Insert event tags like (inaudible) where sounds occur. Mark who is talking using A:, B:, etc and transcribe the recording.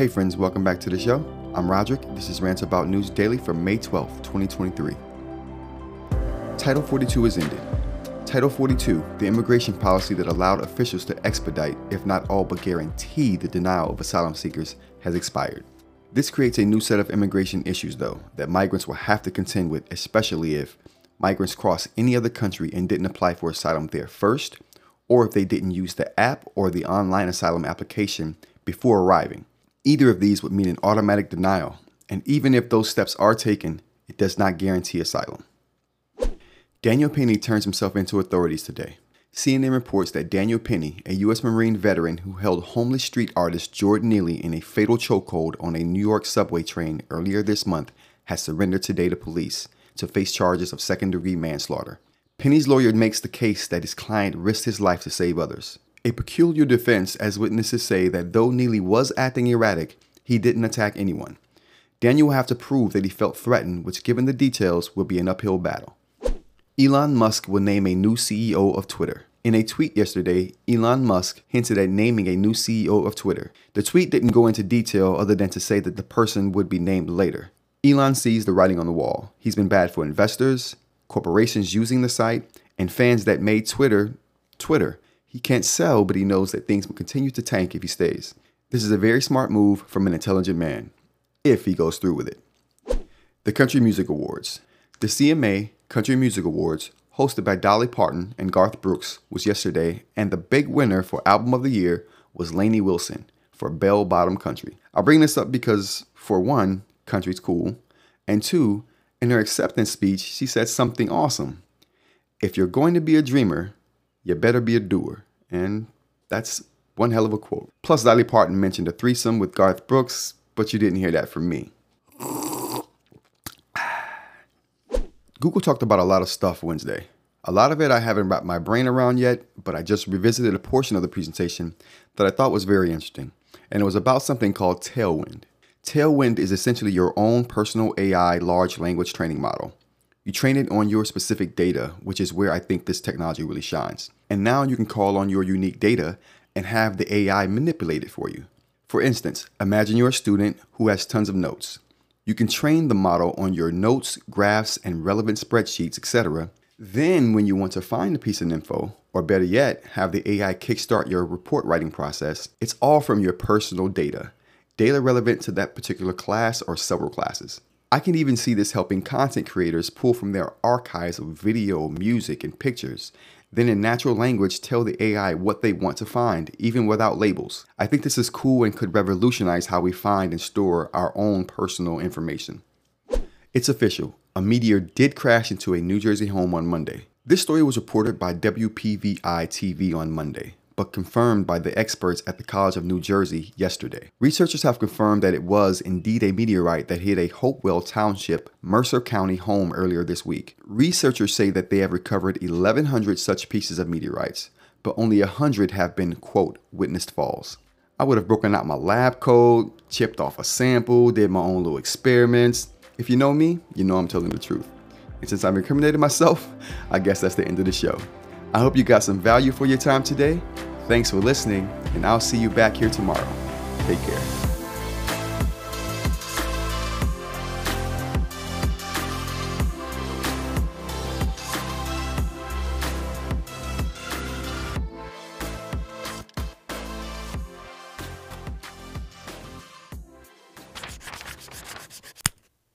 A: Hey friends, welcome back to the show. I'm Roderick. This is Rant About News Daily for May 12th, 2023. Title 42 is ended. Title 42, the immigration policy that allowed officials to expedite, if not all but guarantee, the denial of asylum seekers, has expired. This creates a new set of immigration issues, though, that migrants will have to contend with, especially if migrants cross any other country and didn't apply for asylum there first, or if they didn't use the app or the online asylum application before arriving. Either of these would mean an automatic denial, and even if those steps are taken, it does not guarantee asylum. Daniel Penny turns himself into authorities today. CNN reports that Daniel Penny, a U.S. Marine veteran who held homeless street artist Jordan Neely in a fatal chokehold on a New York subway train earlier this month, has surrendered today to police to face charges of second degree manslaughter. Penny's lawyer makes the case that his client risked his life to save others. A peculiar defense, as witnesses say that though Neely was acting erratic, he didn't attack anyone. Daniel will have to prove that he felt threatened, which, given the details, will be an uphill battle. Elon Musk will name a new CEO of Twitter. In a tweet yesterday, Elon Musk hinted at naming a new CEO of Twitter. The tweet didn't go into detail other than to say that the person would be named later. Elon sees the writing on the wall. He's been bad for investors, corporations using the site, and fans that made Twitter Twitter. He can't sell, but he knows that things will continue to tank if he stays. This is a very smart move from an intelligent man, if he goes through with it. The Country Music Awards. The CMA Country Music Awards, hosted by Dolly Parton and Garth Brooks, was yesterday, and the big winner for Album of the Year was Lainey Wilson for Bell Bottom Country. I'll bring this up because, for one, country's cool, and two, in her acceptance speech, she said something awesome. If you're going to be a dreamer, you better be a doer. And that's one hell of a quote. Plus, Dolly Parton mentioned a threesome with Garth Brooks, but you didn't hear that from me. (sighs) Google talked about a lot of stuff Wednesday. A lot of it I haven't wrapped my brain around yet, but I just revisited a portion of the presentation that I thought was very interesting. And it was about something called Tailwind. Tailwind is essentially your own personal AI large language training model. You train it on your specific data, which is where I think this technology really shines. And now you can call on your unique data and have the AI manipulate it for you. For instance, imagine you're a student who has tons of notes. You can train the model on your notes, graphs, and relevant spreadsheets, etc. Then, when you want to find a piece of info, or better yet, have the AI kickstart your report writing process, it's all from your personal data, data relevant to that particular class or several classes. I can even see this helping content creators pull from their archives of video, music, and pictures then in natural language tell the AI what they want to find, even without labels. I think this is cool and could revolutionize how we find and store our own personal information. It's official. A meteor did crash into a New Jersey home on Monday. This story was reported by WPVI TV on Monday but confirmed by the experts at the College of New Jersey yesterday. Researchers have confirmed that it was indeed a meteorite that hit a Hopewell Township, Mercer County home earlier this week. Researchers say that they have recovered 1,100 such pieces of meteorites, but only 100 have been, quote, witnessed falls. I would have broken out my lab coat, chipped off a sample, did my own little experiments. If you know me, you know I'm telling the truth. And since I've incriminated myself, (laughs) I guess that's the end of the show. I hope you got some value for your time today Thanks for listening, and I'll see you back here tomorrow. Take care.